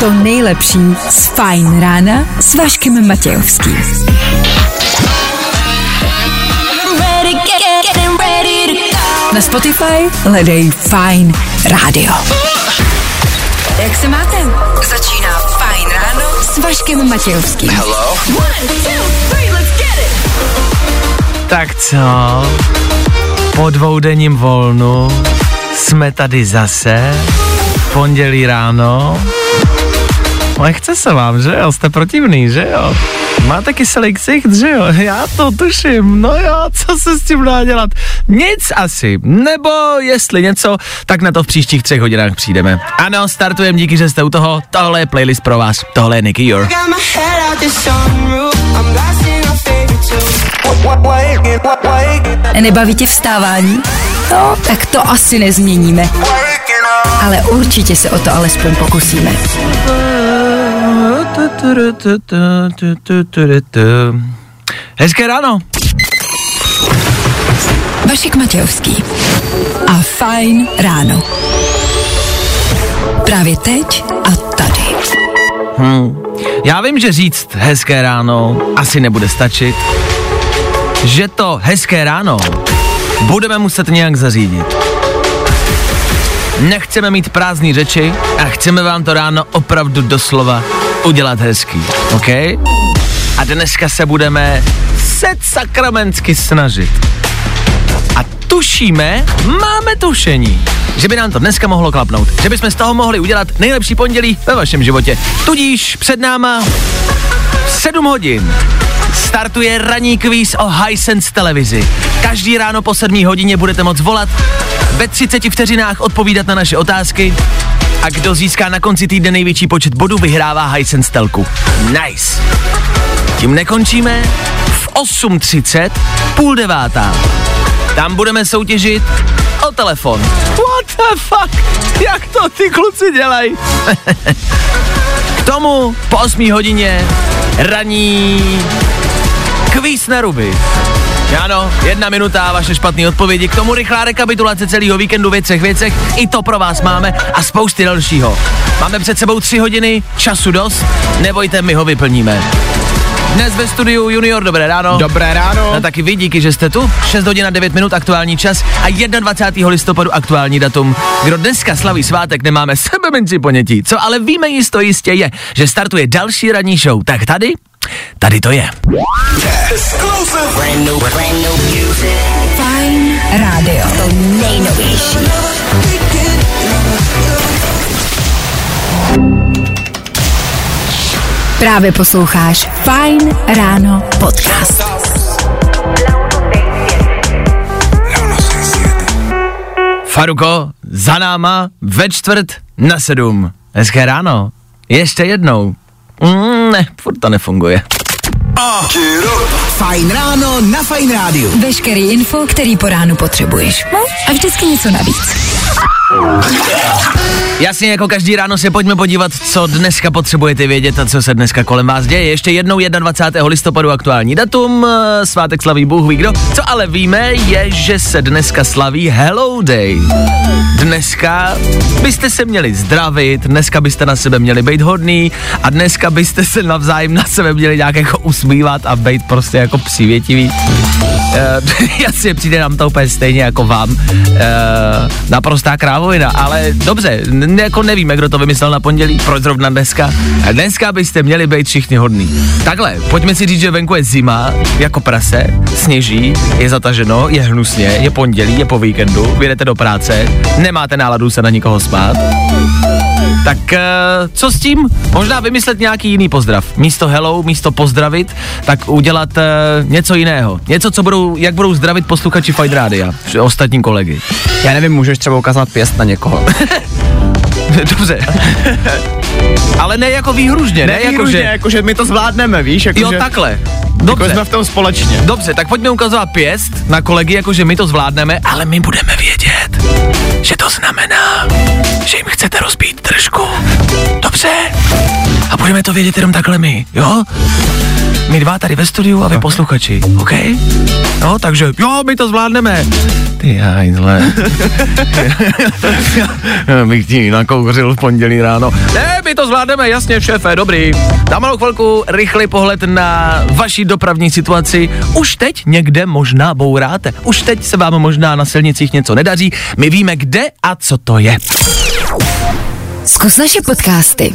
To nejlepší z Fajn rána s Vaškem Matějovským. Na Spotify hledej Fine Radio. Jak se máte? Začíná Fajn ráno s Vaškem Matějovským. Hello? Tak co? Po dvoudenním volnu jsme tady zase. Pondělí ráno. Lehce se vám, že jo? Jste protivný, že jo? Máte kyselý ksicht, že jo? Já to tuším. No jo, co se s tím dá dělat? Nic asi. Nebo jestli něco, tak na to v příštích třech hodinách přijdeme. Ano, startujeme, díky, že jste u toho. Tohle je playlist pro vás. Tohle je Nicky Your. Nebaví tě vstávání? No, tak to asi nezměníme. Ale určitě se o to alespoň pokusíme. Hezké ráno. Vašek Matějovský a Fajn ráno. Právě teď a tady. Hmm. Já vím, že říct hezké ráno asi nebude stačit. Že to hezké ráno budeme muset nějak zařídit. Nechceme mít prázdné řeči a chceme vám to ráno opravdu doslova udělat hezký, OK? A dneska se budeme set sakramensky snažit. A tušíme, máme tušení, že by nám to dneska mohlo klapnout. Že bychom z toho mohli udělat nejlepší pondělí ve vašem životě. Tudíž před náma 7 hodin startuje ranní kvíz o Hisense televizi. Každý ráno po 7 hodině budete moct volat, ve 30 vteřinách odpovídat na naše otázky a kdo získá na konci týdne největší počet bodů, vyhrává Hisense telku. Nice. Tím nekončíme. V 8.30, půl devátá. Tam budeme soutěžit o telefon. What the fuck? Jak to ty kluci dělají? K tomu po 8 hodině raní kvíz na ruby. Ano, jedna minuta a vaše špatné odpovědi. K tomu rychlá rekapitulace celého víkendu ve třech věcech. I to pro vás máme a spousty dalšího. Máme před sebou tři hodiny, času dost. Nebojte, my ho vyplníme. Dnes ve studiu Junior, dobré ráno. Dobré ráno. A taky vy, díky, že jste tu. 6 hodin a 9 minut aktuální čas a 21. listopadu aktuální datum. Kdo dneska slaví svátek, nemáme sebe menší ponětí. Co ale víme jisto jistě je, že startuje další ranní show. Tak tady Tady to je. Fajn rádio. To nejnovější. Právě posloucháš Fajn ráno podcast. Faruko, za náma ve čtvrt na sedm. Hezké ráno. Ještě jednou. Mm, ne, furt to nefunguje. Fajn ráno na Fajn rádiu. Veškerý info, který po ránu potřebuješ. No a vždycky něco navíc. Jasně, jako každý ráno se pojďme podívat, co dneska potřebujete vědět a co se dneska kolem vás děje. Ještě jednou 21. listopadu aktuální datum, eh, svátek slaví Bůh ví kdo. Co ale víme, je, že se dneska slaví Hello Day. Dneska byste se měli zdravit, dneska byste na sebe měli být hodný a dneska byste se navzájem na sebe měli nějak jako usmívat a být prostě jako přívětivý. Uh, jasně, přijde nám to úplně stejně jako vám. Uh, naprostá krávovina, ale dobře, n- jako nevíme, kdo to vymyslel na pondělí, proč zrovna dneska. Dneska byste měli být všichni hodný. Takhle, pojďme si říct, že venku je zima, jako prase, sněží, je zataženo, je hnusně, je pondělí, je po víkendu, vyjedete do práce, nemáte náladu se na nikoho smát. Tak uh, co s tím? Možná vymyslet nějaký jiný pozdrav. Místo hello, místo pozdravit, tak udělat uh, něco jiného. Něco, co budou, jak budou zdravit posluchači Fight Rádia, ostatní kolegy. Já nevím, můžeš třeba ukázat pěst na někoho. Dobře. Ale ne jako výhružně, ne, ne jako že... že... jako, že my to zvládneme, víš? Jako, Jo, že, takhle. Jako Dobře. jsme v tom společně. Dobře, tak pojďme ukazovat pěst na kolegy, jakože my to zvládneme, ale my budeme vědět, že to znamená, že jim chcete rozbít držku. Dobře? A budeme to vědět jenom takhle my, jo? My dva tady ve studiu a vy posluchači, OK? No, takže jo, my to zvládneme. Ty hajzle. Já bych ti nakouřil v pondělí ráno. Ne, my to zvládneme, jasně, šéfe, dobrý. Na malou chvilku rychlý pohled na vaši dopravní situaci. Už teď někde možná bouráte. Už teď se vám možná na silnicích něco nedaří. My víme, kde a co to je. Zkus naše podcasty.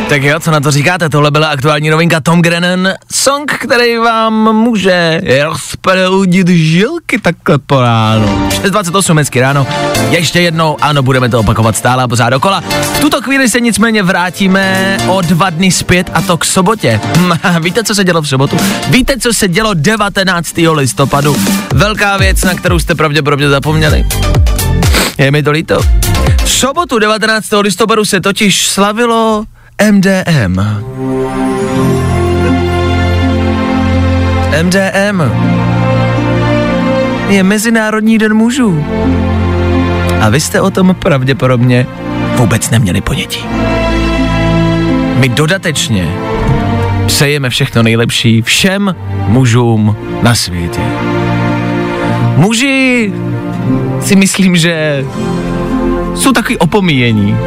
Tak jo, co na to říkáte? Tohle byla aktuální novinka Tom Grennan, song, který vám může rozproudit žilky takhle po ránu. 6.28 hezky ráno, ještě jednou, ano, budeme to opakovat stále a pořád dokola. V tuto chvíli se nicméně vrátíme o dva dny zpět a to k sobotě. Víte, co se dělo v sobotu? Víte, co se dělo 19. listopadu? Velká věc, na kterou jste pravděpodobně zapomněli. Je mi to líto. V sobotu 19. listopadu se totiž slavilo MDM. MDM je Mezinárodní den mužů. A vy jste o tom pravděpodobně vůbec neměli ponětí. My dodatečně přejeme všechno nejlepší všem mužům na světě. Muži si myslím, že jsou takový opomíjení.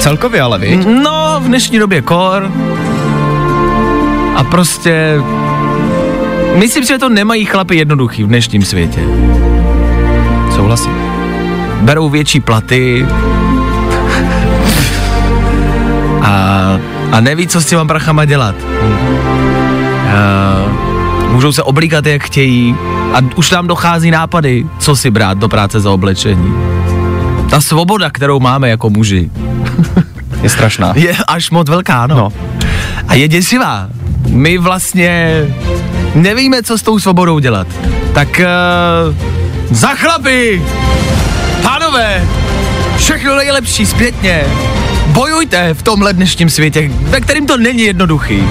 Celkově ale, viď? No, v dnešní době kor. A prostě... Myslím, že to nemají chlapi jednoduchý v dnešním světě. Souhlasím. Berou větší platy. A, a neví, co s těma prachama dělat. A, můžou se oblíkat, jak chtějí. A už nám dochází nápady, co si brát do práce za oblečení. Ta svoboda, kterou máme jako muži, Je strašná. je až moc velká, no. No. A je děsivá. My vlastně nevíme, co s tou svobodou dělat. Tak uh, za chlapy! Pánové! Všechno nejlepší zpětně! Bojujte v tomhle dnešním světě, ve kterým to není jednoduchý.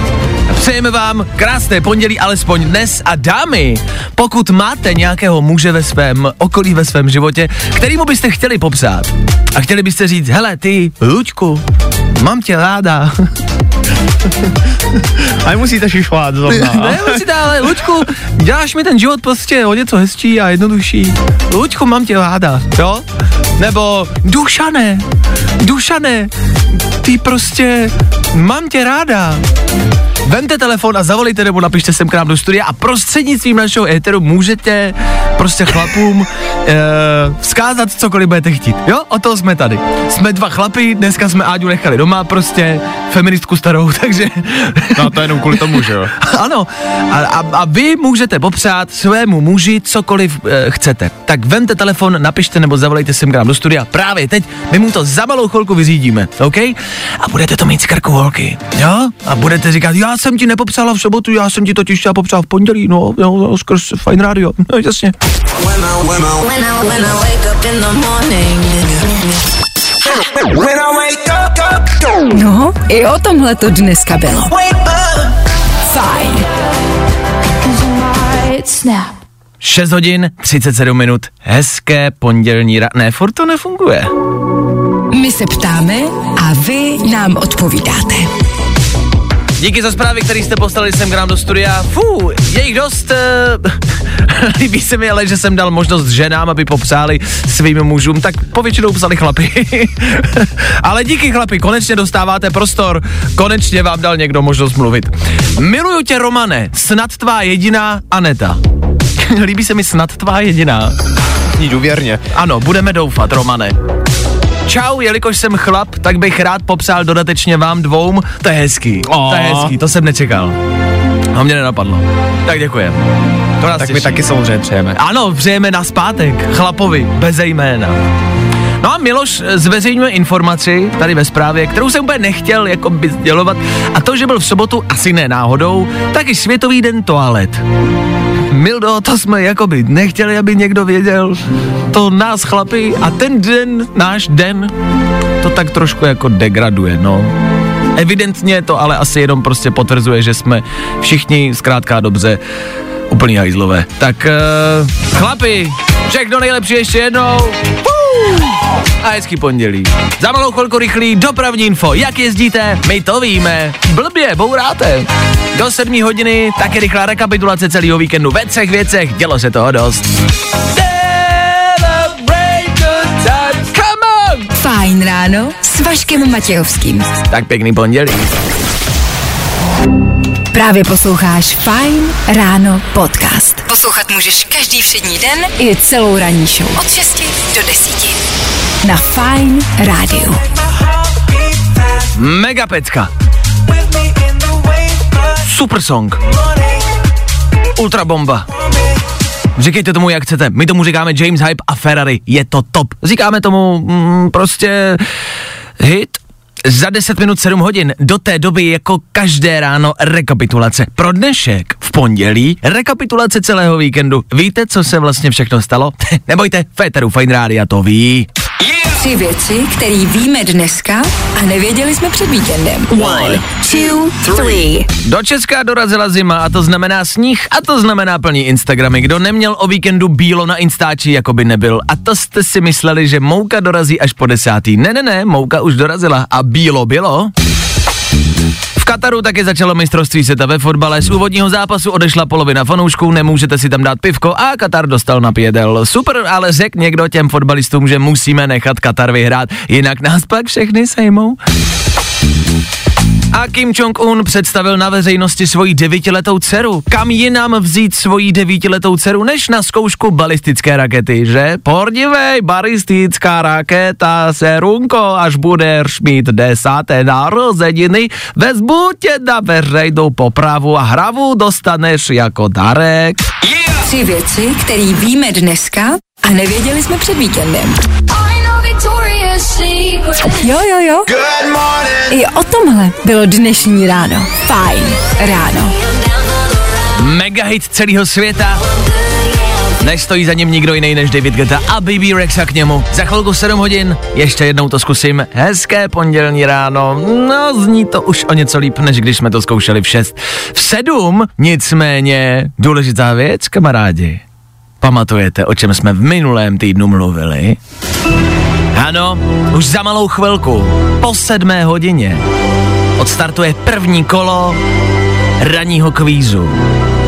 Přejeme vám krásné pondělí alespoň dnes a dámy, pokud máte nějakého muže ve svém okolí, ve svém životě, kterýmu byste chtěli popsat a chtěli byste říct, hele ty, Luďku, mám tě ráda. A musíte šišovat zrovna. ne, musíte, ale Luďku, děláš mi ten život prostě o něco hezčí a jednodušší. Luďku, mám tě ráda, jo? Nebo Dušané, Dušané, ty prostě, mám tě ráda. Vemte telefon a zavolejte nebo napište sem k nám do studia a prostřednictvím našeho éteru můžete prostě chlapům e, vzkázat cokoliv budete chtít. Jo, o to jsme tady. Jsme dva chlapy, dneska jsme Áďu nechali doma, prostě feministku starou, takže No to jenom kvůli tomu, že jo. ano, a, a, a vy můžete popřát svému muži cokoliv e, chcete. Tak vemte telefon, napište nebo zavolejte sem k nám do studia právě teď, my mu to za malou chvilku vyřídíme, OK? A budete to mít z krku holky, jo? A budete říkat, já jsem ti nepopsala v sobotu, já jsem ti totiž chtěla popsat v pondělí, no, jo, no skrz Fine Radio, no jasně. When I, when I, when I, when I wake up in the morning. When I wake up, up, No, i o tomhle to dneska bylo. Fajn. 6 hodin, 37 minut, hezké pondělní ra... Ne, furt to nefunguje. My se ptáme a vy nám odpovídáte. Díky za zprávy, které jste poslali sem k nám do studia. Fú, je jich dost. Uh, líbí se mi ale, že jsem dal možnost ženám, aby popsali svým mužům, tak povětšinou psali chlapi. ale díky chlapi, konečně dostáváte prostor, konečně vám dal někdo možnost mluvit. Miluju tě, Romane, snad tvá jediná Aneta. Líbí se mi snad tvá jediná. Ní důvěrně. Ano, budeme doufat, Romane. Čau, jelikož jsem chlap, tak bych rád popsal dodatečně vám dvou. To je hezký, to je hezký, to jsem nečekal. To mě nenapadlo. Tak děkujem. To nás Tak my těší. taky samozřejmě přejeme. Ano, přejeme na zpátek, chlapovi, bez jména. No a Miloš zveřejňuje informaci tady ve zprávě, kterou jsem úplně nechtěl jako by sdělovat, a to, že byl v sobotu asi ne náhodou, taky Světový den toalet. Mildo, to jsme jakoby nechtěli, aby někdo věděl. To nás chlapi a ten den, náš den, to tak trošku jako degraduje, no. Evidentně to ale asi jenom prostě potvrzuje, že jsme všichni zkrátka dobře úplný hajzlové. Tak uh, chlapi, všechno nejlepší ještě jednou. Fuu! A hezký pondělí. Za malou chvilku rychlý dopravní info. Jak jezdíte? My to víme. Blbě, bouráte. Do sedmí hodiny taky rychlá rekapitulace celého víkendu ve třech věcech. Dělo se toho dost. Fajn ráno s Vaškem Matějovským. Tak pěkný pondělí. Právě posloucháš Fajn ráno podcast. Poslouchat můžeš každý všední den i celou ranní show. Od 6 do 10. Na Fajn rádiu. Mega pecka. Super song. Ultra bomba. Říkejte tomu, jak chcete. My tomu říkáme James Hype a Ferrari. Je to top. Říkáme tomu mm, prostě hit za 10 minut 7 hodin. Do té doby jako každé ráno rekapitulace. Pro dnešek v pondělí rekapitulace celého víkendu. Víte, co se vlastně všechno stalo? Nebojte, Féteru Fine Rádia to ví. Tři věci, které víme dneska a nevěděli jsme před víkendem. One, two, three. Do Česka dorazila zima a to znamená sníh a to znamená plný Instagramy. Kdo neměl o víkendu bílo na Instači, jako by nebyl. A to jste si mysleli, že Mouka dorazí až po desátý. Ne, ne, ne, Mouka už dorazila a bílo bylo. Kataru taky začalo mistrovství světa ve fotbale. Z úvodního zápasu odešla polovina fanoušků, nemůžete si tam dát pivko a Katar dostal na pědel. Super, ale řek někdo těm fotbalistům, že musíme nechat Katar vyhrát, jinak nás pak všechny sejmou. A Kim Jong-un představil na veřejnosti svoji devítiletou dceru. Kam jinam vzít svoji devítiletou dceru, než na zkoušku balistické rakety, že? Pordivej, balistická raketa, serunko, až budeš mít desáté narozeniny, vezmu tě na veřejnou popravu a hravu dostaneš jako darek. Tři věci, které víme dneska a nevěděli jsme před víkendem. Jo, jo, jo. I o tomhle bylo dnešní ráno. Fajn ráno. Mega hit celého světa. Nestojí za ním nikdo jiný než David Guetta a Baby Rexa k němu. Za chvilku 7 hodin, ještě jednou to zkusím. Hezké pondělní ráno, no zní to už o něco líp, než když jsme to zkoušeli v 6. V 7 nicméně důležitá věc, kamarádi. Pamatujete, o čem jsme v minulém týdnu mluvili? Ano, už za malou chvilku, po sedmé hodině, odstartuje první kolo ranního kvízu.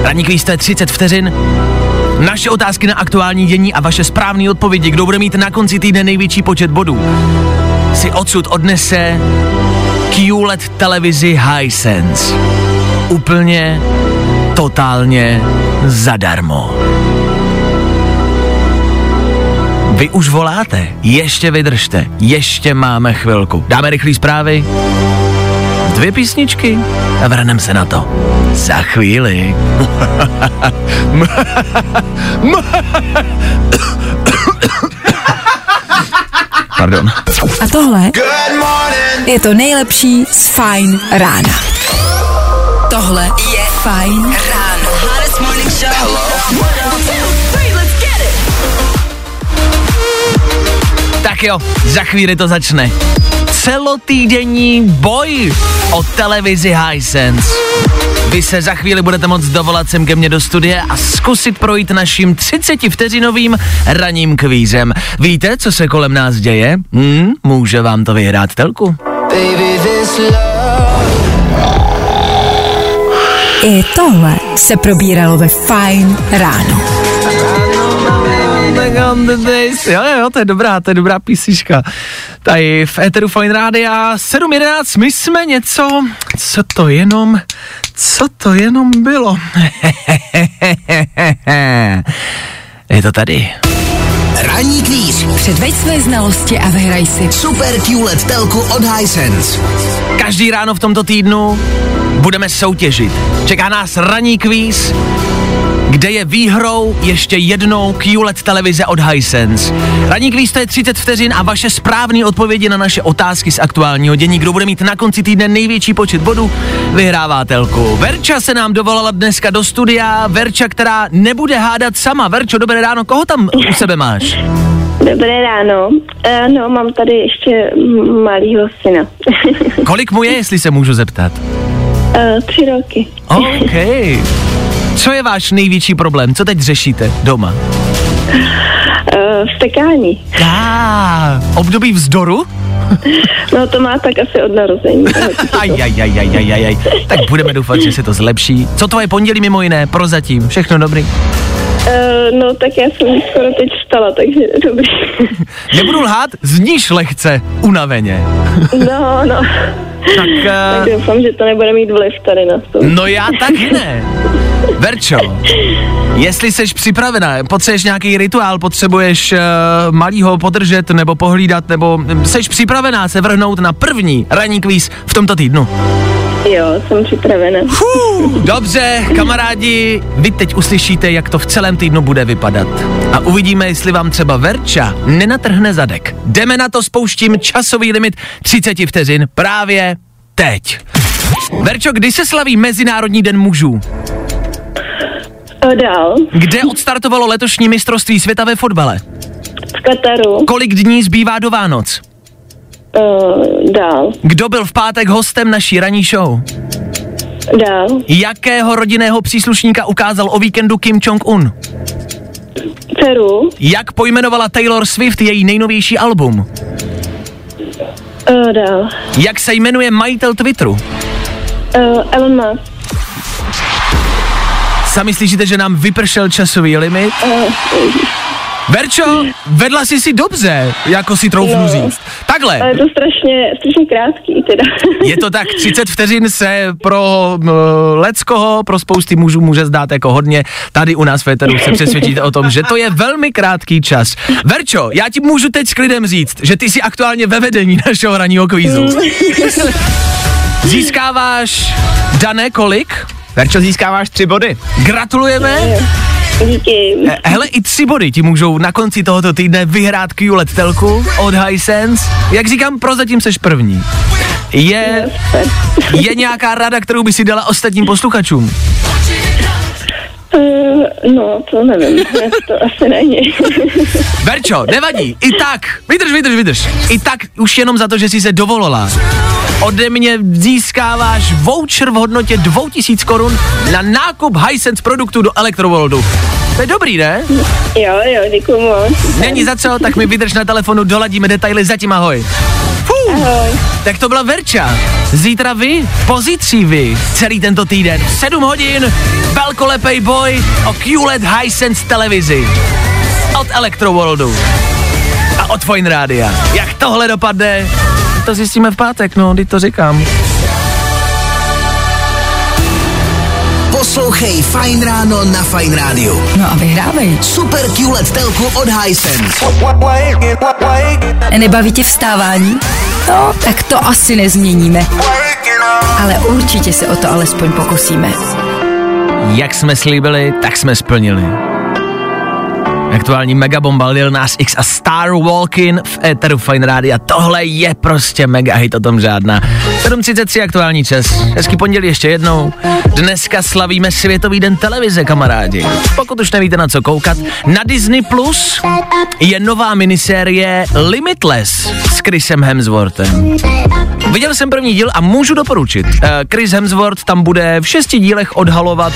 Ranní kvíz to je 30 vteřin, naše otázky na aktuální dění a vaše správné odpovědi, kdo bude mít na konci týdne největší počet bodů, si odsud odnese QLED televizi Hisense. Úplně, totálně zadarmo. Vy už voláte, ještě vydržte, ještě máme chvilku. Dáme rychlé zprávy, dvě písničky a vrhneme se na to. Za chvíli. Pardon. A tohle je to nejlepší z Fajn rána. Tohle je Fajn ráno. Tak jo, za chvíli to začne. Celotýdenní boj o televizi Hisense. Vy se za chvíli budete moct dovolat sem ke mně do studie a zkusit projít naším 30 vteřinovým ranním kvízem. Víte, co se kolem nás děje? Hmm, může vám to vyhrát telku. I tohle se probíralo ve Fajn ráno. Jo, jo, jo, to je dobrá, to je dobrá písnička. Tady v Eteru Fine Rádia 7.11, my jsme něco, co to jenom, co to jenom bylo. je to tady. Ranní kvíz. Předveď své znalosti a vyhraj si. Super QLED telku od Hisense. Každý ráno v tomto týdnu budeme soutěžit. Čeká nás ranní kvíz, kde je výhrou ještě jednou QLED televize od Hisense. Ranní kvíz to je 30 vteřin a vaše správné odpovědi na naše otázky z aktuálního dění. Kdo bude mít na konci týdne největší počet bodů, vyhrává telku. Verča se nám dovolala dneska do studia. Verča, která nebude hádat sama. Verčo, dobré ráno, koho tam u sebe máš? Dobré ráno. Uh, no, mám tady ještě malýho syna. Kolik mu je, jestli se můžu zeptat? uh, tři roky. OK. Co je váš největší problém? Co teď řešíte doma? Uh, vstekání. Já, období vzdoru? No to má tak asi od narození. Aj, aj, aj, aj, aj, aj, aj. Tak budeme doufat, že se to zlepší. Co tvoje pondělí mimo jiné? Prozatím. Všechno dobrý. Uh, no tak já jsem skoro teď vstala, takže dobrý. Nebudu lhát, zníš lehce unaveně. No, no. Tak, Tak uh, doufám, že to nebude mít vliv tady na to. no já taky ne. Verčo, jestli jsi připravená, potřebuješ nějaký rituál, potřebuješ uh, malýho podržet nebo pohlídat, nebo jsi připravená se vrhnout na první ranní kvíz v tomto týdnu? Jo, jsem připravena. Fuh, dobře, kamarádi, vy teď uslyšíte, jak to v celém týdnu bude vypadat. A uvidíme, jestli vám třeba Verča nenatrhne zadek. Jdeme na to, spouštím časový limit 30 vteřin právě teď. Verčo, kdy se slaví Mezinárodní den mužů? A dál. Kde odstartovalo letošní mistrovství světa ve fotbale? V Kataru. Kolik dní zbývá do Vánoc? Uh, dál. Kdo byl v pátek hostem naší ranní show? Dál. Jakého rodinného příslušníka ukázal o víkendu Kim Jong-un? Peru. Jak pojmenovala Taylor Swift její nejnovější album? Uh, dál. Jak se jmenuje majitel Twitteru? Uh, Elon Musk. Sami slyšíte, že nám vypršel časový limit? Verčo, vedla jsi si dobře, jako si troufnu No. říct. Takhle, ale je to strašně, strašně krátký teda. je to tak, 30 vteřin se pro uh, leckoho, pro spousty mužů může zdát jako hodně. Tady u nás v Féteru se přesvědčíte o tom, že to je velmi krátký čas. Verčo, já ti můžu teď s klidem říct, že ty jsi aktuálně ve vedení našeho ranního kvízu. Získáváš, Dané, kolik? Verčo, získáváš tři body. Gratulujeme. Díky. Hele, i tři body ti můžou na konci tohoto týdne vyhrát QLED telku od Hisense. Jak říkám, prozatím seš první. Je, je nějaká rada, kterou by si dala ostatním posluchačům? Uh, no, to nevím, to asi není. Verčo, nevadí, i tak, vydrž, vydrž, vydrž. I tak už jenom za to, že jsi se dovolila. Ode mě získáváš voucher v hodnotě 2000 korun na nákup Hisense produktů do Electroworldu. To je dobrý, ne? jo, jo, děkuji moc. Není za co, tak mi vydrž na telefonu, doladíme detaily, zatím ahoj. Ahoj. Tak to byla Verča. Zítra vy, pozítří vy, celý tento týden. V 7 hodin, velkolepej boj o QLED Hisense televizi. Od Electroworldu. A od Fine Rádia. Jak tohle dopadne, to zjistíme v pátek, no, teď to říkám. Poslouchej Fajn ráno na Fajn rádiu. No a vyhrávej. Super QLED telku od Hisense. Nebaví tě vstávání? No, tak to asi nezměníme. Ale určitě se o to alespoň pokusíme. Jak jsme slíbili, tak jsme splnili. Aktuální megabomba Lil Nas X a Star Walkin v Eteru Fine Rádia. Tohle je prostě mega hit, o tom žádná. 7.33 aktuální čas. Hezký pondělí ještě jednou. Dneska slavíme Světový den televize, kamarádi. Pokud už nevíte na co koukat, na Disney Plus je nová minisérie Limitless s Chrisem Hemsworthem. Viděl jsem první díl a můžu doporučit. Eh, Chris Hemsworth tam bude v šesti dílech odhalovat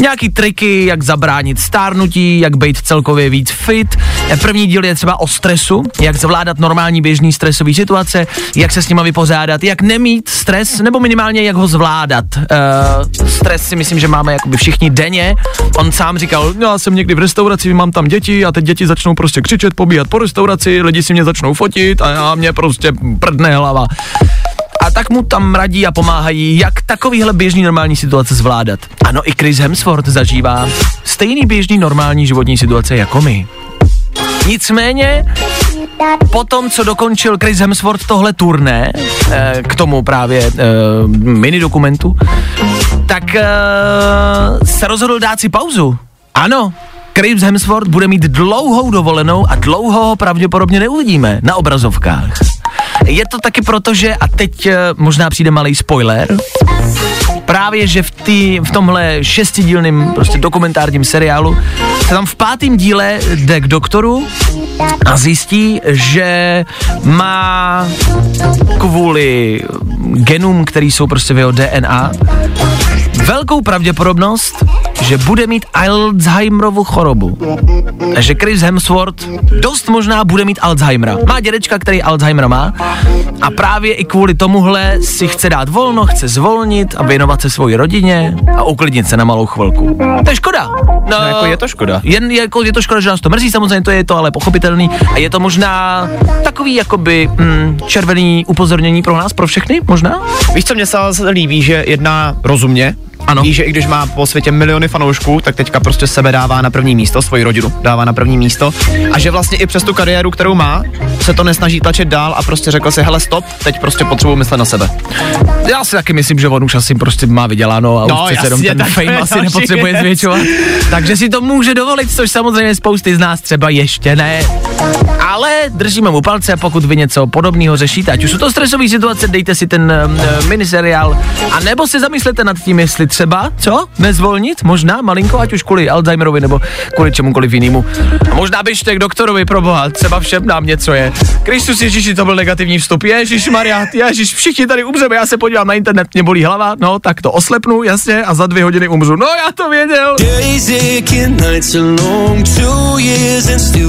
nějaký triky, jak zabránit stárnutí, jak být celkově víc fit. Eh, První díl je třeba o stresu, jak zvládat normální běžný stresový situace, jak se s nima vypořádat, jak nemít stres, nebo minimálně jak ho zvládat. Uh, stres si myslím, že máme jakoby všichni denně. On sám říkal, já jsem někdy v restauraci, mám tam děti a teď děti začnou prostě křičet, pobíhat po restauraci, lidi si mě začnou fotit a já mě prostě prdne hlava. A tak mu tam radí a pomáhají, jak takovýhle běžný normální situace zvládat. Ano, i Chris Hemsworth zažívá stejný běžný normální životní situace jako my. Nicméně, po tom, co dokončil Chris Hemsworth tohle turné, eh, k tomu právě eh, mini dokumentu, tak eh, se rozhodl dát si pauzu. Ano, Chris Hemsworth bude mít dlouhou dovolenou a dlouho ho pravděpodobně neuvidíme na obrazovkách. Je to taky proto, že, a teď eh, možná přijde malý spoiler, právě, že v, tý, v tomhle šestidílným prostě dokumentárním seriálu se tam v pátém díle jde k doktoru a zjistí, že má kvůli genům, který jsou prostě v jeho DNA, velkou pravděpodobnost, že bude mít Alzheimerovu chorobu. Takže Chris Hemsworth dost možná bude mít Alzheimera. Má dědečka, který Alzheimer má a právě i kvůli tomuhle si chce dát volno, chce zvolnit a věnovat se svoji rodině a uklidnit se na malou chvilku. To je škoda. No, No, jako je to škoda. jen jako je to škoda, že nás to mrzí, samozřejmě to je to ale pochopitelný a je to možná takový jakoby mm, červený upozornění pro nás, pro všechny, možná? Víš, co mě se líbí, že jedná rozumně, Ano. Ví, že i když má po světě miliony fanoušků, tak teďka prostě sebe dává na první místo, svoji rodinu dává na první místo. A že vlastně i přes tu kariéru, kterou má, se to nesnaží tlačit dál a prostě řekl si, hele stop, teď prostě potřebuji myslet na sebe. Já si taky myslím, že on už asi prostě má vyděláno a No, už přece jenom jasně, ten fame je asi nepotřebuje zvětšovat. Takže si to může dovolit, což samozřejmě spousty z nás třeba ještě ne. Ale držíme mu palce, pokud vy něco podobného řešíte, ať už jsou to stresové situace, dejte si ten uh, miniseriál, a nebo si zamyslete nad tím, jestli třeba, co, nezvolnit, možná malinko, ať už kvůli Alzheimerovi nebo kvůli čemukoliv jinému. A možná běžte k doktorovi, pro boha, třeba všem nám něco je. Kristus Ježíši, to byl negativní vstup. Ježíš Maria, Ježíš, všichni tady umřeme, já se podívám na internet, mě bolí hlava, no tak to oslepnu, jasně, a za dvě hodiny umřu. No já to věděl. Days aching, nights two years and still.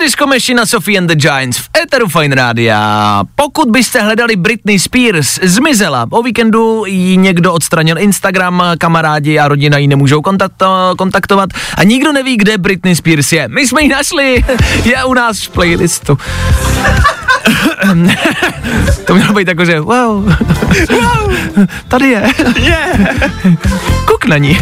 Disco Machine a Sophie and the Giants v Eteru Fine Rádia. Pokud byste hledali Britney Spears, zmizela. O víkendu ji někdo odstranil Instagram, kamarádi a rodina ji nemůžou kontakto- kontaktovat a nikdo neví, kde Britney Spears je. My jsme ji našli, je u nás v playlistu. to mělo být jako, že wow, wow, tady je. Kuk na ní.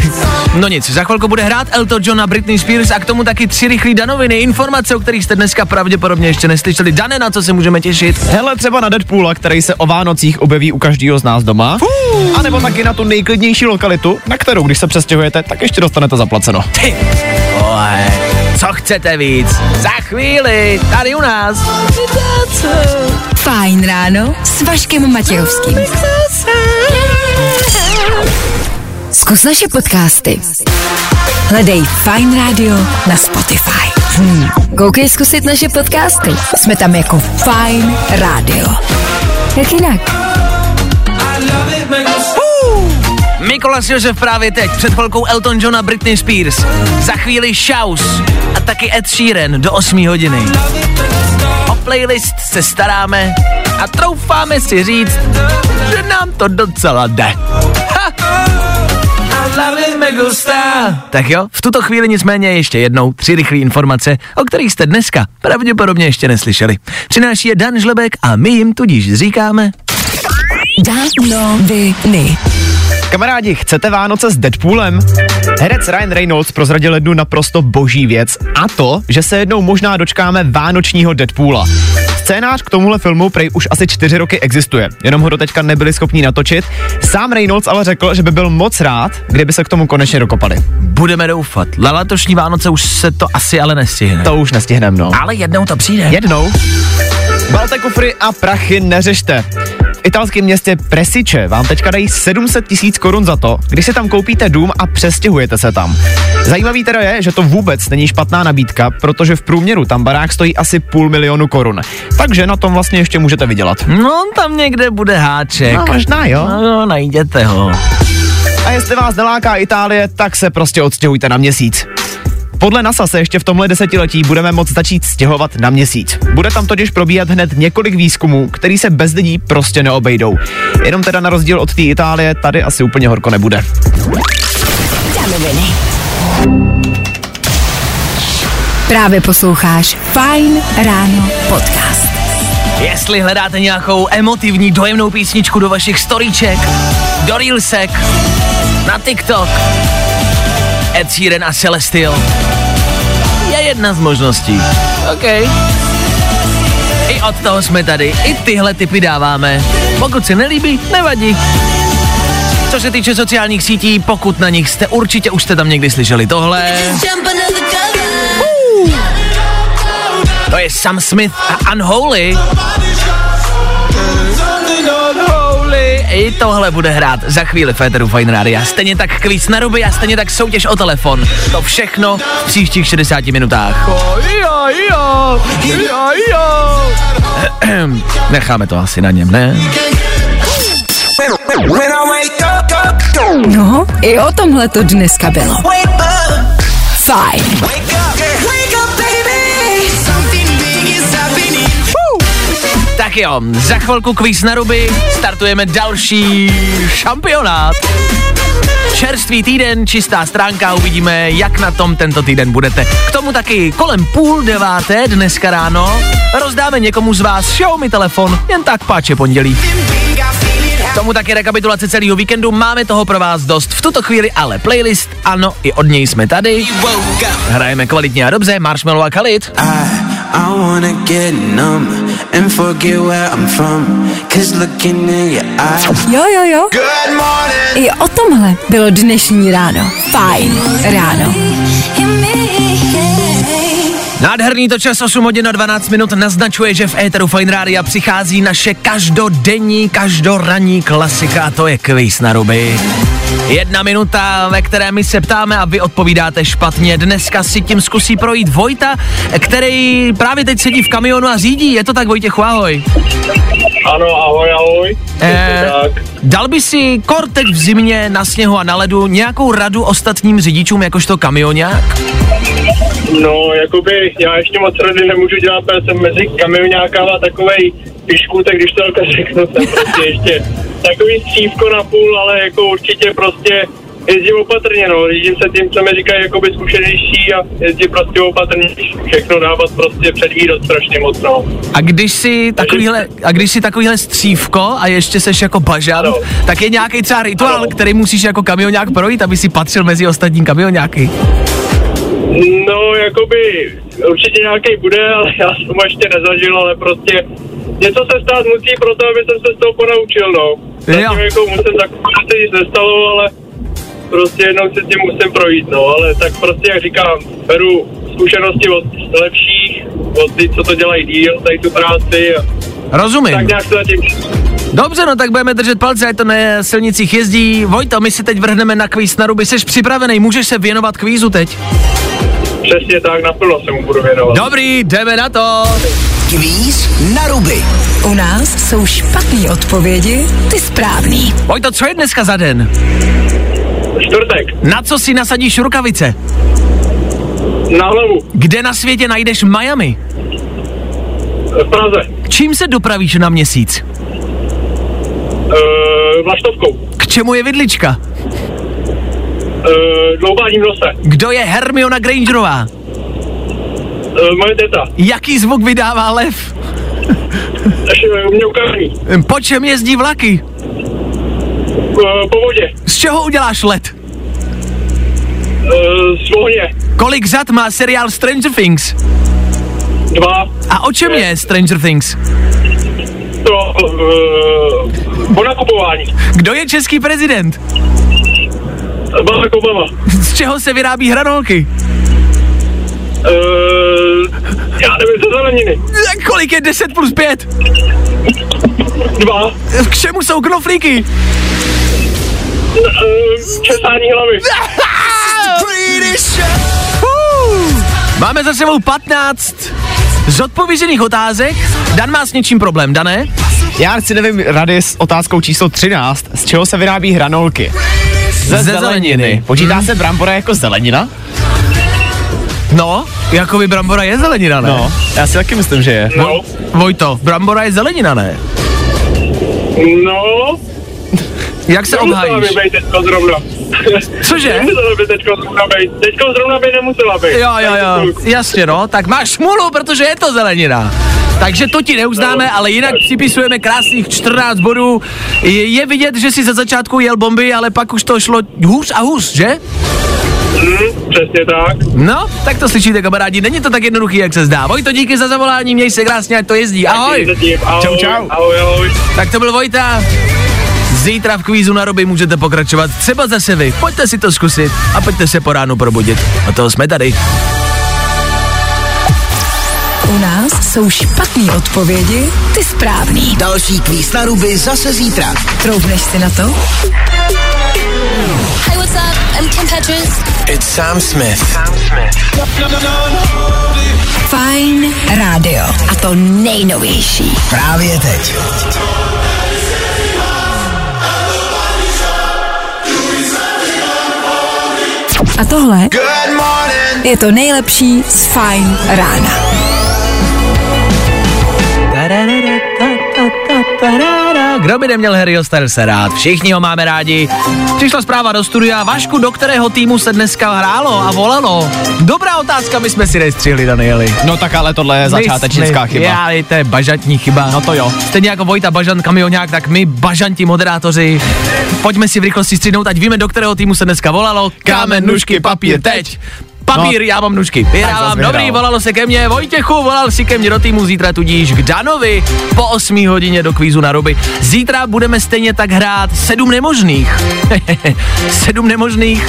No nic, za chvilku bude hrát Elton John a Britney Spears a k tomu taky tři rychlý danoviny, informace, o kterých jste dneska pravděpodobně ještě neslyšeli. Dane, na co se můžeme těšit? Hele, třeba na Deadpoola, který se o Vánocích objeví u každého z nás doma. A nebo taky na tu nejklidnější lokalitu, na kterou, když se přestěhujete, tak ještě dostanete zaplaceno. Ty vole, co chcete víc? Za chvíli, tady u nás. Fajn ráno s Vaškem Matějovským. Zkus naše podcasty. Hledej Fine Radio na Spotify. Hmm. Koukej zkusit naše podcasty. Jsme tam jako Fine Radio. Jak jinak? Mikolas Josef právě teď, před chvilkou Elton John a Britney Spears. Za chvíli Shouse a taky Ed Sheeran do 8 hodiny. O playlist se staráme a troufáme si říct, že nám to docela jde. Ha! Tak jo, v tuto chvíli nicméně ještě jednou tři rychlé informace, o kterých jste dneska pravděpodobně ještě neslyšeli. Přináší je Dan Žlebek a my jim tudíž říkáme Danoviny. Kamarádi, chcete Vánoce s Deadpoolem? Herec Ryan Reynolds prozradil jednu naprosto boží věc a to, že se jednou možná dočkáme vánočního Deadpoola. Scénář k tomuhle filmu prej už asi čtyři roky existuje, jenom ho doteďka nebyli schopni natočit. Sám Reynolds ale řekl, že by byl moc rád, kdyby se k tomu konečně dokopali. Budeme doufat. Na letošní Vánoce už se to asi ale nestihne. To už nestihnem, no. Ale jednou to přijde. Jednou. Balte kufry a prachy neřešte. V italském městě Presiče vám teďka dají 700 tisíc korun za to, když si tam koupíte dům a přestěhujete se tam. Zajímavý teda je, že to vůbec není špatná nabídka, protože v průměru tam barák stojí asi půl milionu korun. Takže na tom vlastně ještě můžete vydělat. No, tam někde bude háček. No, možná jo. No, najděte ho. A jestli vás neláká Itálie, tak se prostě odstěhujte na měsíc. Podle NASA se ještě v tomhle desetiletí budeme moct začít stěhovat na měsíc. Bude tam totiž probíhat hned několik výzkumů, který se bez lidí prostě neobejdou. Jenom teda na rozdíl od té Itálie, tady asi úplně horko nebude. Právě posloucháš Fine Ráno podcast. Jestli hledáte nějakou emotivní, dojemnou písničku do vašich storíček, do Reelsek, na TikTok, Ed Sheeran a Celestial je jedna z možností. OK. I od toho jsme tady, i tyhle typy dáváme. Pokud se nelíbí, nevadí. Co se týče sociálních sítí, pokud na nich jste, určitě už jste tam někdy slyšeli tohle. To je Sam Smith a Unholy. I tohle bude hrát za chvíli Féteru Fine Radio. Stejně tak kvíz na ruby a stejně tak soutěž o telefon. To všechno v příštích 60 minutách. Necháme to asi na něm, ne? No, i o tomhle to dneska bylo. Fajn. Tak jo, za chvilku kvíz na ruby, startujeme další šampionát. Čerstvý týden, čistá stránka, uvidíme, jak na tom tento týden budete. K tomu taky kolem půl deváté dneska ráno rozdáme někomu z vás Xiaomi telefon, jen tak páče pondělí. K tomu taky rekapitulace celého víkendu, máme toho pro vás dost. V tuto chvíli ale playlist, ano, i od něj jsme tady. Hrajeme kvalitně a dobře, Marshmallow a Khalid. I numb and forget where I'm from. Cause looking in your eyes. Jo, jo, jo. Good morning. I o tomhle bylo dnešní ráno. Fajn ráno. Nádherný to čas 8 hodin a 12 minut naznačuje, že v éteru Fine Rádia přichází naše každodenní, každoranní klasika a to je kvíz na ruby. Jedna minuta, ve které my se ptáme a vy odpovídáte špatně. Dneska si tím zkusí projít Vojta, který právě teď sedí v kamionu a řídí. Je to tak, Vojtěchu, ahoj. Ano, ahoj, ahoj. Eh, tak. dal by si kor teď v zimě na sněhu a na ledu nějakou radu ostatním řidičům jakožto kamionák? No, jakoby já ještě moc rady nemůžu dělat, protože jsem mezi kamionákama takovej pišku, tak když to řeknu, jsem prostě ještě takový střívko na půl, ale jako určitě prostě jezdím opatrně, no, řídím se tím, co mi říkají, jakoby zkušenější a jezdím prostě opatrně, všechno dávat prostě předvídat strašně moc, no. A když si takovýhle, a když si takovýhle střívko a ještě seš jako bažant, Ano. tak je nějaký třeba rituál, Ano. který musíš jako kamionák projít, aby si patřil mezi ostatní kamionáky. No, jakoby určitě nějaký bude, ale já jsem ho ještě nezažil, ale prostě něco se stát musí proto, aby jsem se z toho ponaučil, no. Zatím jako musím zakupovat, se nic nestalo, ale prostě jednou se tím musím projít, no, ale tak prostě, jak říkám, beru zkušenosti od lepších, od ty, co to dělají díl, tady tu práci a Rozumím. tak nějak se zatím Dobře, no tak budeme držet palce, ať to na silnicích jezdí. Vojto, my si teď vrhneme na kvíz na ruby. Jsi připravený, můžeš se věnovat kvízu teď? Přesně tak naplno se mu budu věnovat. Dobrý, jdeme na to. Kvíz na ruby. U nás jsou špatné odpovědi, ty správný. Vojto, co je dneska za den? Čtvrtek, Na co si nasadíš rukavice? na hlavu, Kde na světě najdeš Miami? v Praze, Čím se dopravíš na měsíc? e, vlaštovkou, K čemu je vidlička? E, dloubání v nose, Kdo je Hermiona Grangerová? e, moje teta, Jaký zvuk vydává lev? U mě ukázaný. Po čem jezdí vlaky? Po vodě. Z čeho uděláš let? E, z ohně. Kolik řad má seriál Stranger Things? Dva. A o čem je Stranger Things? To po nakupování. Kdo je český prezident? Barack Obama. Z čeho se vyrábí hranolky? E, já nevím, co zeleniny. Kolik je 10 plus 5? Dva. K čemu jsou knoflíky? E, česání hlavy. Máme za sebou 15 zodpovězených otázek. Dan má s něčím problém, Dané? Já si nevím rady s otázkou číslo 13, z čeho se vyrábí hranolky. Ze, Ze zeleniny. Počítá Hmm. se brambora jako zelenina? No, jako by brambora je zelenina, ne? No, já si taky myslím, že je. No. Vojto, brambora je zelenina, ne? No. Jak se Nemusela obhájíš? by být teďko zrovna. Cože? Nemusela by teďko zrovna být. Teďko zrovna by nemusela být. Jo, jo, jo, jasně no, tak máš smůlu, protože je to zelenina. Takže to ti neuznáme, ale jinak připisujeme krásných 14 bodů. Je, je vidět, že si za začátku jel bomby, ale pak už to šlo hůř a hůř, že? Hm, přesně tak. No, tak to slyšíte, kamarádi, není to tak jednoduchý, jak se zdá. Vojto, díky za zavolání, měj se krásně, ať to jezdí. Ahoj. Zatím. Ahoj. Čau, čau. Ahoj, ahoj. Tak to byl Vojta. Zítra v kvízu na roby můžete pokračovat třeba zase vy. Pojďte si to zkusit a pojďte se po ránu probudit. A toho jsme tady. U nás jsou špatné odpovědi, ty správný. Další kvíz na ruby zase zítra. Troubneš si na to? Hey, what's up? I'm Kim Petras. It's Sam Smith. Fajn rádio. A to nejnovější. Právě teď. A tohle je to nejlepší z Fajn rána. Kdo by neměl Harryho Stylese rád? Všichni ho máme rádi. Přišla zpráva do studia. Vašku, do kterého týmu se dneska hrálo a volalo? Dobrá otázka, my jsme si nestřihli, Danieli. No tak ale tohle je začátečnická chyba. Já, to je bažantní chyba. No to jo. Stejně jako Vojta Bažant, kamionák, tak my bažanti moderátoři. Pojďme si v rychlosti střídnout, ať víme, do kterého týmu se dneska volalo. Kámen, nůžky, papír, teď. Papír, No. já mám nůžky. Vyhrávám, dobrý, volalo se ke mně. Vojtěchu, volal si ke mně do týmu zítra tudíž k Danovi po 8 hodině do kvízu na ruby. Zítra budeme stejně tak hrát sedm nemožných. sedm nemožných,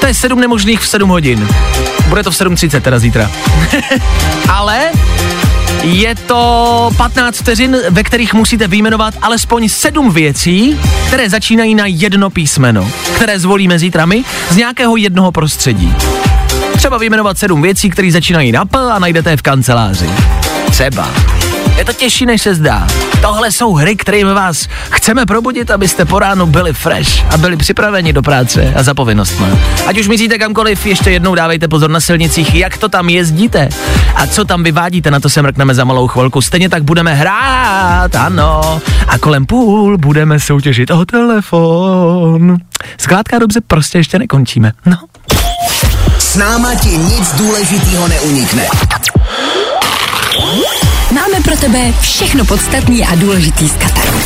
to je sedm nemožných v 7 hodin. Bude to v 7.30 teda zítra. Ale je to 15 vteřin, ve kterých musíte vyjmenovat alespoň sedm věcí, které začínají na jedno písmeno, které zvolíme zítra my z nějakého jednoho prostředí. Třeba vyjmenovat sedm věcí, které začínají na P a najdete je v kanceláři. Třeba. Je to těžší, než se zdá. Tohle jsou hry, kterými vás chceme probudit, abyste po ránu byli fresh a byli připraveni do práce a za povinnostmi. Ať už myslíte kamkoliv, ještě jednou dávejte pozor na silnicích, jak to tam jezdíte a co tam vyvádíte, na to se mrkneme za malou chvilku. Stejně tak budeme hrát, ano, a kolem půl budeme soutěžit o telefon. Zkrátka dobře, prostě ještě nekončíme. No. S náma ti nic důležitého neunikne. Máme pro tebe všechno podstatný a důležitý z Kataru.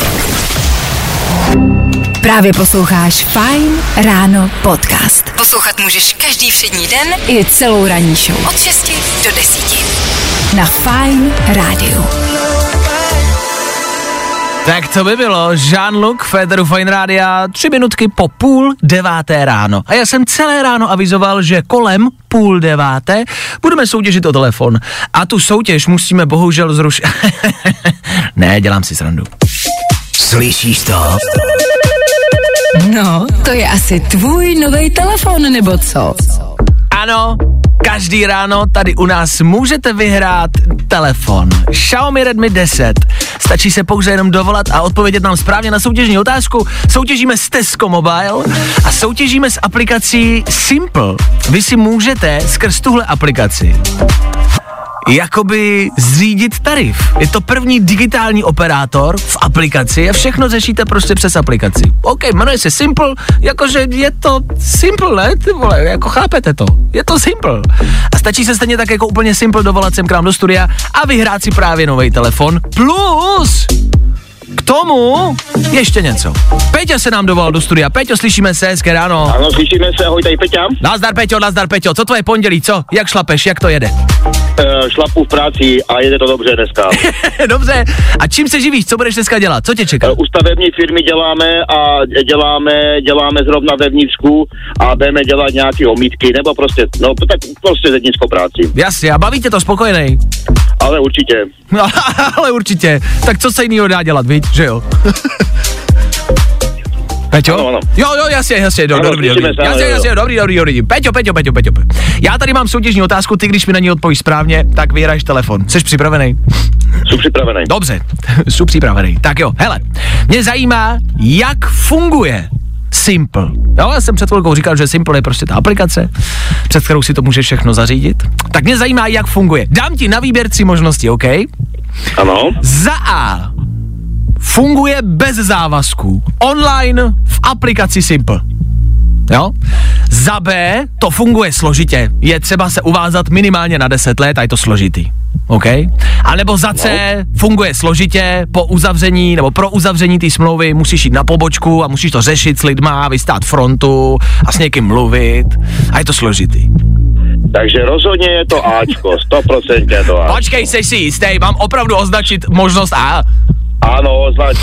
Právě posloucháš Fine Ráno podcast. Poslouchat můžeš každý všední den i celou ranní show. Od 6 do 10. Na Fine Rádiu. Tak co by bylo? Jean-Luc, Federu Fine Rádia, tři minutky po půl deváté ráno. A já jsem celé ráno avizoval, že kolem půl deváté budeme soutěžit o telefon. A tu soutěž musíme bohužel zrušit. ne, dělám si srandu. Slyšíš to? No, to je asi tvůj nový telefon, nebo co? Ano, každý ráno tady u nás můžete vyhrát telefon. Xiaomi Redmi 10. Stačí se pouze jenom dovolat a odpovědět nám správně na soutěžní otázku. Soutěžíme s Tesco Mobile a soutěžíme s aplikací Simple. Vy si můžete skrz tuhle aplikaci jakoby zřídit tarif. Je to první digitální operátor v aplikaci a všechno řešíte prostě přes aplikaci. OK, jmenuje se Simple, jakože je to Simple, ne? Ty vole, jako chápete to. Je to Simple. A stačí se stejně tak jako úplně Simple dovolat sem k nám do studia a vyhrát si právě nový telefon. Plus k tomu ještě něco. Peťa se nám dovolal do studia. Peťo, slyšíme se, hezké ráno. Ano, slyšíme se, ahoj, tady Peťa. Nazdar Peťo, nazdar Peťo, co tvoje pondělí, co? Jak šlapeš, jak to jede? Uh, šlapu v práci a jede to dobře dneska. Dobře, a čím se živíš, co budeš dneska dělat, co tě čeká? Eh, U stavební firmy děláme a děláme, děláme zrovna ve vnitřku a budeme dělat nějaké omítky, nebo prostě, no tak prostě zednickou práci. Jasně, a baví tě to spokojený? Ale určitě. Ale určitě. Tak co se jiného dá dělat, víš, že jo? Peťo? Ano, ano. Jo, jo, jasně, jasně, do, Ano, dobrý, dobrý. se, Jasně, jasně, dobrý, dobrý, dobrý. Peťo, Peťo, Peťo, Peťo. Já tady mám soutěžní otázku, ty když mi na ní odpovíš správně, tak vyhraješ telefon. Jsi připravený? Jsem připravený. Dobře, jsi připravený. Tak jo, hele, mě zajímá, jak funguje Simple. Jo, já jsem před chvilkou říkal, že Simple je prostě ta aplikace, před kterou si to můžeš všechno zařídit. Tak mě zajímá, jak funguje. Dám ti na výběr tři možnosti, OK? Ano. Za A funguje bez závazků. Online v aplikaci Simple. Jo? Za B to funguje složitě. Je třeba se uvázat minimálně na 10 let a je to složitý. OK? A nebo za C funguje složitě, po uzavření nebo pro uzavření té smlouvy musíš jít na pobočku a musíš to řešit s lidma, vystát frontu a s někým mluvit a je to složitý. Takže rozhodně je to Ačko, 100% je to Ačko. Počkej, jsi si jistý, mám opravdu označit možnost A. Ano, znač.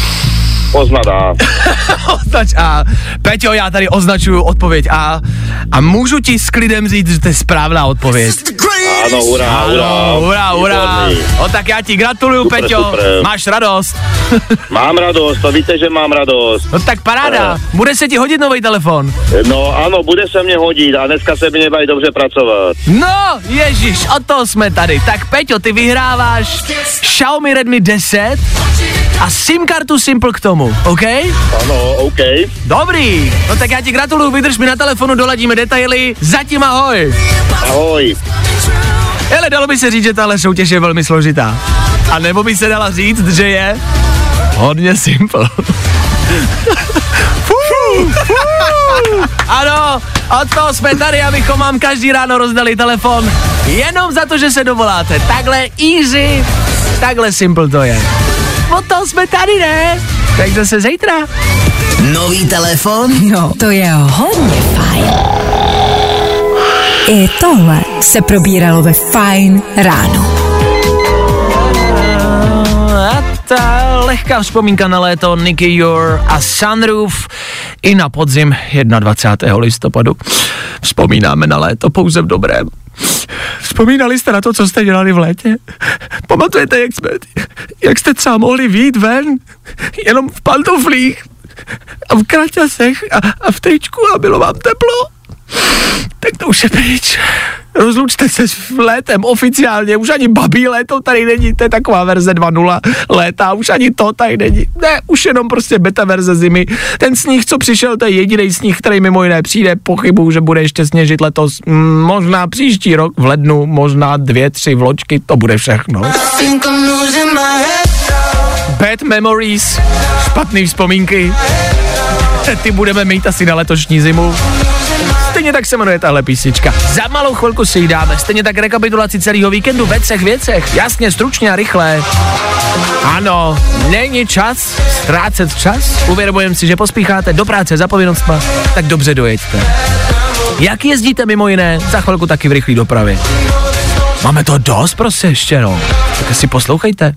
poznat A. Označ A. Peťo, já tady označuju odpověď A. A můžu ti s klidem říct, že to je správná odpověď. Ano, hurá, hurá. Ano, hurá, hurá. O tak já ti gratuluju, Super, Peťo. super. Máš radost. Mám radost, to víte, že mám radost. No tak paráda. Bude se ti hodit nový telefon. No ano, bude se mě hodit a dneska se mě baví dobře pracovat. No, ježíš, o to jsme tady. Tak Peťo, ty vyhráváš Xiaomi Redmi 10 a SIM kartu Simple k tomu, OK? Ano, OK. Dobrý, no tak já ti gratuluju, vydrž mi na telefonu, doladíme detaily. Zatím ahoj. Ahoj. Hele, dalo by se říct, že tahle soutěž je velmi složitá. A nebo by se dala říct, že je hodně simple. Fuh, fuh. ano, od toho jsme tady, abychom vám každý ráno rozdali telefon. Jenom za to, že se dovoláte. Takhle easy, takhle simple to je. Toho jsme tady, ne? Tak zase zítra. Nový telefon? No, to je hodně fajn. I tohle se probíralo ve Fine ráno. A ta lehká vzpomínka na léto Nicky Your a Sunroof i na podzim 21. listopadu. Vzpomínáme na léto pouze v dobrém. Vzpomínali jste na to, co jste dělali v létě? Pamatujete, jak, jsme, jak jste třeba mohli výjít ven? Jenom v pantoflích a v kraťasech a, a v tričku a bylo vám teplo? Tak to už je pryč. Rozlučte se s létem oficiálně, už ani babí léto tady není, to je taková verze 2.0 léta, už ani to tady není. Ne, už jenom prostě beta verze zimy. Ten sníh, co přišel, to je jediný sníh, který mimo jiné přijde. Pochybuju, že bude ještě sněžit letos, mm, možná příští rok v lednu, možná dvě, tři vločky, to bude všechno. Bad memories, špatné vzpomínky. Ty budeme mít asi na letošní zimu. Stejně tak se jmenuje tahle písnička. Za malou chvilku si ji dáme. Stejně tak rekapitulaci celého víkendu ve třech věcech. Jasně, stručně a rychle. Ano, není čas ztrácet čas. Uvědomujeme si, že pospícháte do práce za povinnostma, tak dobře dojeďte. Jak jezdíte mimo jiné? Za chvilku taky v rychlé dopravě. Máme to dost prostě ještě, no. Tak si poslouchejte.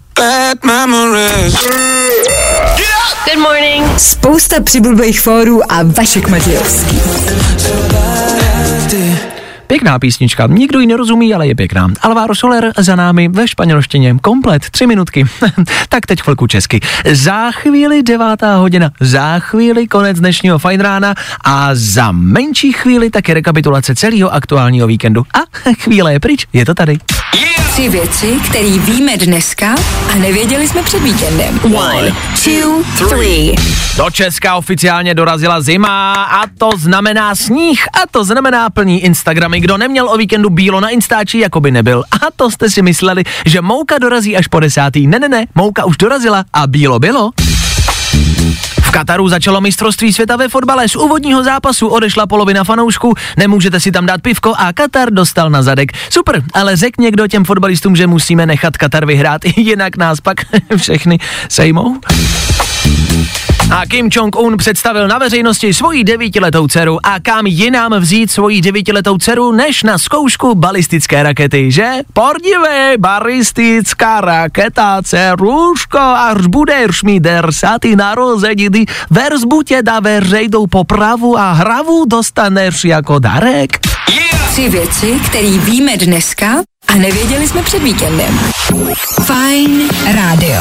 Good morning. Spousta přibulbých fórů a Vašek Matějovský. Pěkná písnička, nikdo ji nerozumí, ale je pěkná. Alvaro Soler za námi ve španělštině, komplet, tři minutky. tak teď chvilku česky. Za chvíli devátá hodina, za chvíli konec dnešního fajn rána a za menší chvíli také rekapitulace celého aktuálního víkendu. A chvíle je pryč, je to tady. Tři věci, které víme dneska a nevěděli jsme před víkendem. One, two, three. Do Česka oficiálně dorazila zima a to znamená sníh a to znamená plný Instagramy. Kdo neměl o víkendu bílo na Instači, jako by nebyl. A to jste si mysleli, že Mouka dorazí až po desátý. Ne, ne, ne, Mouka už dorazila a bílo bylo. Kataru začalo mistrovství světa ve fotbale. Z úvodního zápasu odešla polovina fanoušků, nemůžete si tam dát pivko a Katar dostal na zadek. Super, ale řekl někdo těm fotbalistům, že musíme nechat Katar vyhrát, jinak nás pak všechny sejmou? A Kim Jong-un představil na veřejnosti svoji devítiletou dceru a kam jinam vzít svoji devítiletou dceru než na zkoušku balistické rakety, že? Podívej, balistická raketa, dceruško, až budeš mi dersatý narozeniny, verzbu tě da veřejnou popravu a hravu dostaneš jako darek. Tři věci, které víme dneska a nevěděli jsme před víkendem. Fine rádio.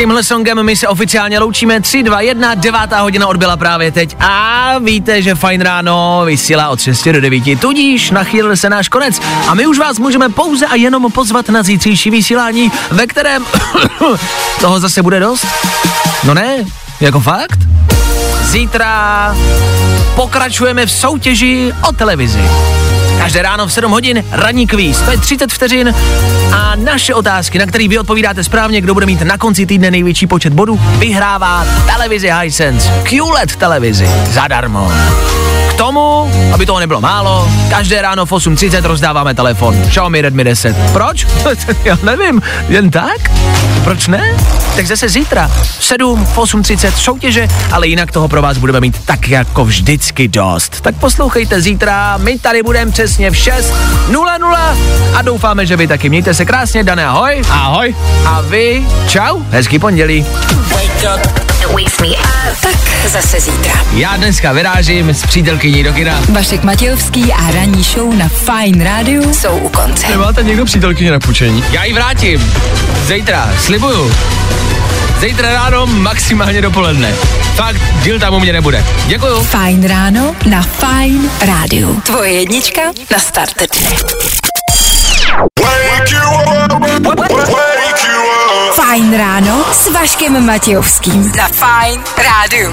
Tímhle songem my se oficiálně loučíme 3, 2, 1, devátá hodina odbyla právě teď a víte, že Fajn ráno vysílá od 6 do 9, tudíž nachýlil se náš konec a my už vás můžeme pouze a jenom pozvat na zítřejší vysílání, ve kterém toho zase bude dost. No ne, jako fakt? Zítra pokračujeme v soutěži o televizi. Každé ráno v 7 hodin ranní kvíz, to je 30 vteřin a naše otázky, na které vy odpovídáte správně, kdo bude mít na konci týdne největší počet bodů, vyhrává televizi Hisense, QLED televizi, zadarmo. K tomu, aby toho nebylo málo, každé ráno v 8.30 rozdáváme telefon. Xiaomi Redmi 10. Proč? Já nevím, jen tak? Proč ne? Tak zase zítra, v 7, v 8.30 soutěže, ale jinak toho pro vás budeme mít tak jako vždycky dost. Tak poslouchejte zítra, my tady budeme přesně v 6.00 a doufáme, že vy taky. Mějte se krásně, Dané, ahoj. Ahoj. A vy, čau, hezký pondělí. Tak zase zítra. Já dneska vyrážím s přítelkyní do kina. Vašek Matějovský a ranní show na Fine Radio jsou u konce. Nemáte někdo přítelkyně na půjčení? Já ji vrátím. Zítra, slibuju. Zítra ráno maximálně dopoledne. Fakt, díl tam u mě nebude. Děkuju. Fajn ráno na Fine Radio. Tvoje jednička na start dne. Fajn ráno s Vaškem Matějovským. Za Fine Radio.